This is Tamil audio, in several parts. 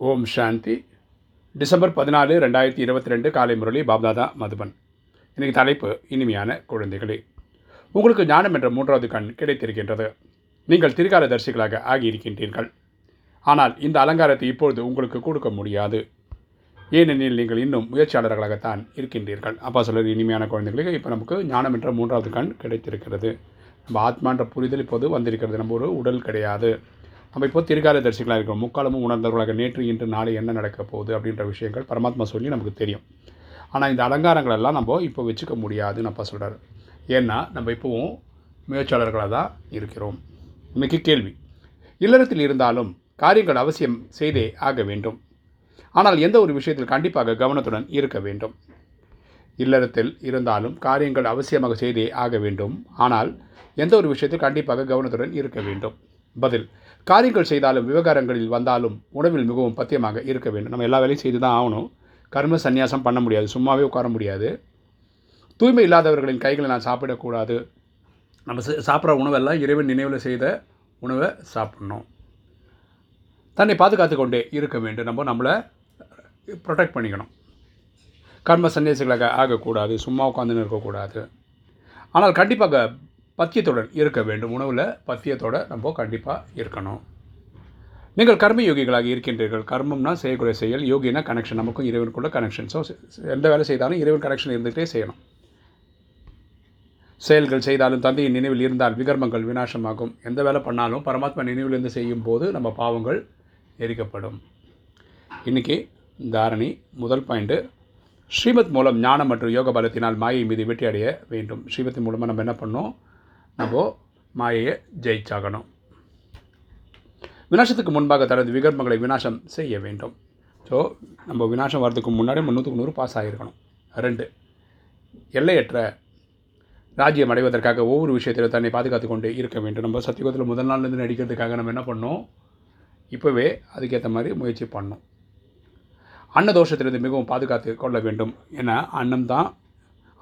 ஓம் சாந்தி. டிசம்பர் பதினாலு ரெண்டாயிரத்தி இருபத்தி ரெண்டு காலை முரளி பாப்தாதா மதுபன். இன்றைக்கு தலைப்பு இனிமையான குழந்தைகளே. உங்களுக்கு ஞானம் என்ற மூன்றாவது கண் கிடைத்திருக்கின்றது. நீங்கள் திரிகால தரிசிகளாக ஆகியிருக்கின்றீர்கள். ஆனால் இந்த அலங்காரத்தை இப்பொழுது உங்களுக்கு கொடுக்க முடியாது. ஏனெனில் நீங்கள் இன்னும் முயற்சியாளர்களாகத்தான் இருக்கின்றீர்கள். அப்பா சொல்கிற இனிமையான குழந்தைகளுக்கு இப்போ நமக்கு ஞானம் என்ற மூன்றாவது கண் கிடைத்திருக்கிறது. நம்ம ஆத்மான்ற புரிதல் இப்போது வந்திருக்கிறது. நம்ம ஒரு உடல் கிடையாது. நம்ம இப்போ திருக்கால தரிசிகளாக இருக்கிறோம். முக்காலமும் உணர்ந்தவர்களாக நேற்று இன்று நாளை என்ன நடக்க போகுது அப்படின்ற விஷயங்கள் பரமாத்மா சொல்லி நமக்கு தெரியும். ஆனால் இந்த அலங்காரங்கள் எல்லாம் நம்ம இப்போ வச்சுக்க முடியாதுன்னு அப்பா சொல்கிறார் ஏன்னா நம்ம இப்போவும் முயற்சியாளர்களாக தான் இருக்கிறோம். இன்னைக்கு கேள்வி. இல்லறத்தில் இருந்தாலும் காரியங்கள் அவசியம் செய்தே ஆக வேண்டும். ஆனால் எந்த ஒரு விஷயத்தில் கண்டிப்பாக கவனத்துடன் இருக்க வேண்டும். இல்லறத்தில் இருந்தாலும் காரியங்கள் அவசியமாக செய்தே ஆக வேண்டும். ஆனால் எந்த ஒரு விஷயத்தில் கண்டிப்பாக கவனத்துடன் இருக்க வேண்டும். பதில் காரியங்கள் செய்தாலும் விவகாரங்களில் வந்தாலும் உணவில் மிகவும் பத்தியமாக இருக்க வேண்டும். நம்ம எல்லா வேலையும் செய்து தான் ஆகணும். கர்ம சந்நியாசம் பண்ண முடியாது சும்மாவே உட்கார முடியாது. தூய்மை இல்லாதவர்களின் கைகளை நான் சாப்பிடக்கூடாது. நம்ம சாப்பிட்ற உணவெல்லாம் இறைவன் நினைவில் செய்த உணவை சாப்பிடணும். தன்னை பாதுகாத்து கொண்டே இருக்க வேண்டும். நம்ம நம்மளை ப்ரொடெக்ட் பண்ணிக்கணும். கர்ம சந்நியாசிகளாக ஆகக்கூடாது சும்மா உட்காந்துன்னு இருக்கக்கூடாது. ஆனால் கண்டிப்பாக பத்தியத்துடன் இருக்க வேண்டும். உணவில் பத்தியத்தோடு நம்ம கண்டிப்பாக இருக்கணும். நீங்கள் கர்ம யோகிகளாக இருக்கின்றீர்கள். கர்மம்னா செய்யக்கூடிய செயல் யோகினா கனெக்ஷன் நமக்கும் இறைவனுக்குள்ள கனெக்ஷன் ஸோ எந்த வேலை செய்தாலும் இறைவன் கனெக்ஷன் இருந்துகிட்டே செய்யணும். செயல்கள் செய்தாலும் தந்தையின் நினைவில் இருந்தால் விகர்மங்கள் விநாசமாகும். எந்த வேலை பண்ணாலும் பரமாத்மா நினைவிலிருந்து செய்யும் போது நம்ம பாவங்கள் எரிக்கப்படும். இன்றைக்கி தாரணி முதல் பாயிண்ட்டு ஸ்ரீமத் மூலம் ஞானம் மற்றும் யோக பலத்தினால் மாயை மீது வெற்றி அடைய வேண்டும். ஸ்ரீமத்தின் மூலமாக நம்ம என்ன பண்ணோம் நம்ம மாயையை ஜெயிச்சாகணும். விநாசத்துக்கு முன்பாக தனது விகர்மங்களை விநாசம் செய்ய வேண்டும். ஸோ நம்ம விநாசம் வர்றதுக்கு முன்னாடி முந்நூற்றுக்கு நூறு பாஸ் ஆகிருக்கணும் ரெண்டு எல்லையற்ற ராஜ்யம் அடைவதற்காக ஒவ்வொரு விஷயத்திலும் தன்னை பாதுகாத்து கொண்டு இருக்க வேண்டும். நம்ம சத்தியுகத்தில் முதல் நாள்லேருந்து நடிக்கிறதுக்காக நம்ம என்ன பண்ணோம்? இப்போவே அதுக்கேற்ற மாதிரி முயற்சி பண்ணோம். அன்னதோஷத்திலிருந்து மிகவும் பாதுகாத்து கொள்ள வேண்டும். ஏன்னா அன்னம் தான்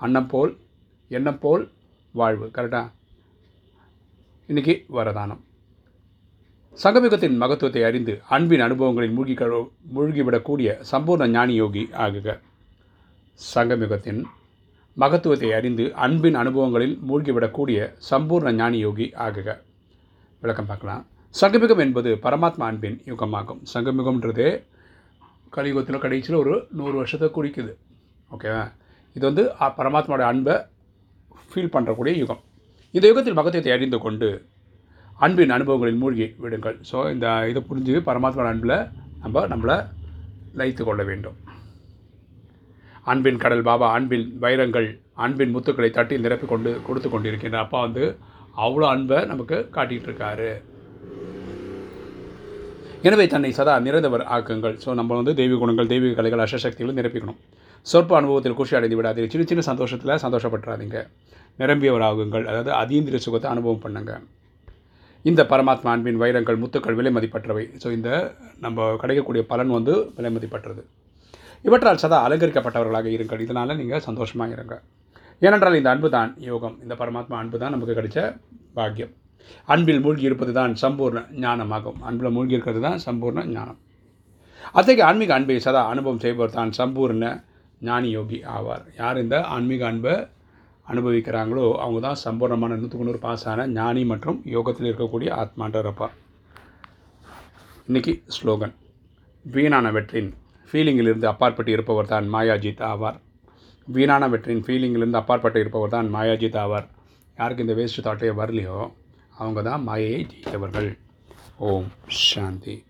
அன்னம் போல் எண்ணம் போல் வாழ்வு. கரெக்டாக இன்றைக்கி வரதானம். சங்கமிகத்தின் மகத்துவத்தை அறிந்து அன்பின் அனுபவங்களில் மூழ்கி கழு- மூழ்கிவிடக்கூடிய சம்பூர்ண ஞானி யோகி ஆகுக. சங்கமிகத்தின் மகத்துவத்தை அறிந்து அன்பின் அனுபவங்களில் மூழ்கிவிடக்கூடிய சம்பூர்ண ஞானி யோகி ஆகுக. விளக்கம் பார்க்கலாம். சங்கமிகம் என்பது பரமாத்மா அன்பின் யுகமாகும். சங்கமிகம்ன்றது கலியுகத்தில் கடைசியில் ஒரு நூறு வருஷத்தை குறிக்குது. ஓகேவா? இது வந்து பரமாத்மாவோட அன்பை ஃபீல் பண்ணுறக்கூடிய யுகம். இந்த யுகத்தில் மகத்துவத்தை அறிந்து கொண்டு அன்பின் அனுபவங்களில் மூழ்கி விடுங்கள். ஸோ இந்த இதை புரிஞ்சு பரமாத்மா அன்பில் நம்ம நம்மளை லயித்து கொள்ள வேண்டும். அன்பின் கடல் பாபா அன்பின் வைரங்கள் அன்பின் முத்துக்களை தட்டி நிரப்பி கொண்டு கொடுத்து கொண்டிருக்கின்ற அப்பா வந்து அவ்வளோ அன்பை நமக்கு காட்டிகிட்டு இருக்காரு. எனவே தன்னை சதா நிறைந்தவர் ஆக்குங்கள். ஸோ நம்ம வந்து தெய்வீக குணங்கள் தெய்வீக கலைகள் அசசக்திகளை நிரப்பிக்கணும். சொற்ப அனுபவத்தில் குஷி அடைந்து விடாதீங்க சின்ன சின்ன சந்தோஷத்தில் சந்தோஷப்பட்டுறாதீங்க. நிரம்பியவராகுங்கள். அதாவது அதீந்திரிய சுகத்தை அனுபவம் பண்ணுங்கள் இந்த பரமாத்மா அன்பின் வைரங்கள் முத்துக்கள் விலை மதிப்பற்றவை. ஸோ இந்த நம்ம கிடைக்கக்கூடிய பலன் வந்து விலை மதிப்பற்றது. இவற்றால் சதா அலங்கரிக்கப்பட்டவர்களாக இருங்கள். இதனால் நீங்கள் சந்தோஷமாக இருங்க. ஏனென்றால் இந்த அன்பு தான் யோகம். இந்த பரமாத்மா அன்பு தான் நமக்கு கிடைச்ச பாக்கியம். அன்பில் மூழ்கி இருப்பது தான் சம்பூர்ண ஞானமாகும். அன்பில் மூழ்கி இருக்கிறது தான் சம்பூர்ண ஞானம். அத்தகைய ஆன்மீக அன்பை சதா அனுபவம் செய்பவர் தான் சம்பூர்ண ஞானி யோகி ஆவார். யார் இந்த ஆன்மீக அன்பை அனுபவிக்கிறாங்களோ அவங்க தான் சம்பூர்ணமான நூற்றுக்கு நூறு பாஸான ஞானி மற்றும் யோகத்தில் இருக்கக்கூடிய ஆத்மான்றப்பா இன்னைக்கு ஸ்லோகன். வீணான வெற்றின் ஃபீலிங்கிலிருந்து அப்பாற்பட்டு இருப்பவர் தான் மாயாஜித் ஆவார். வீணான வெற்றின் ஃபீலிங்கிலிருந்து அப்பாற்பட்டு இருப்பவர் தான் மாயாஜித் ஆவார். யாருக்கு இந்த வேஸ்ட் தாட்டே வரலையோ அவங்க தான் மாயையை ஜெயித்தவர்கள். ஓம் சாந்தி.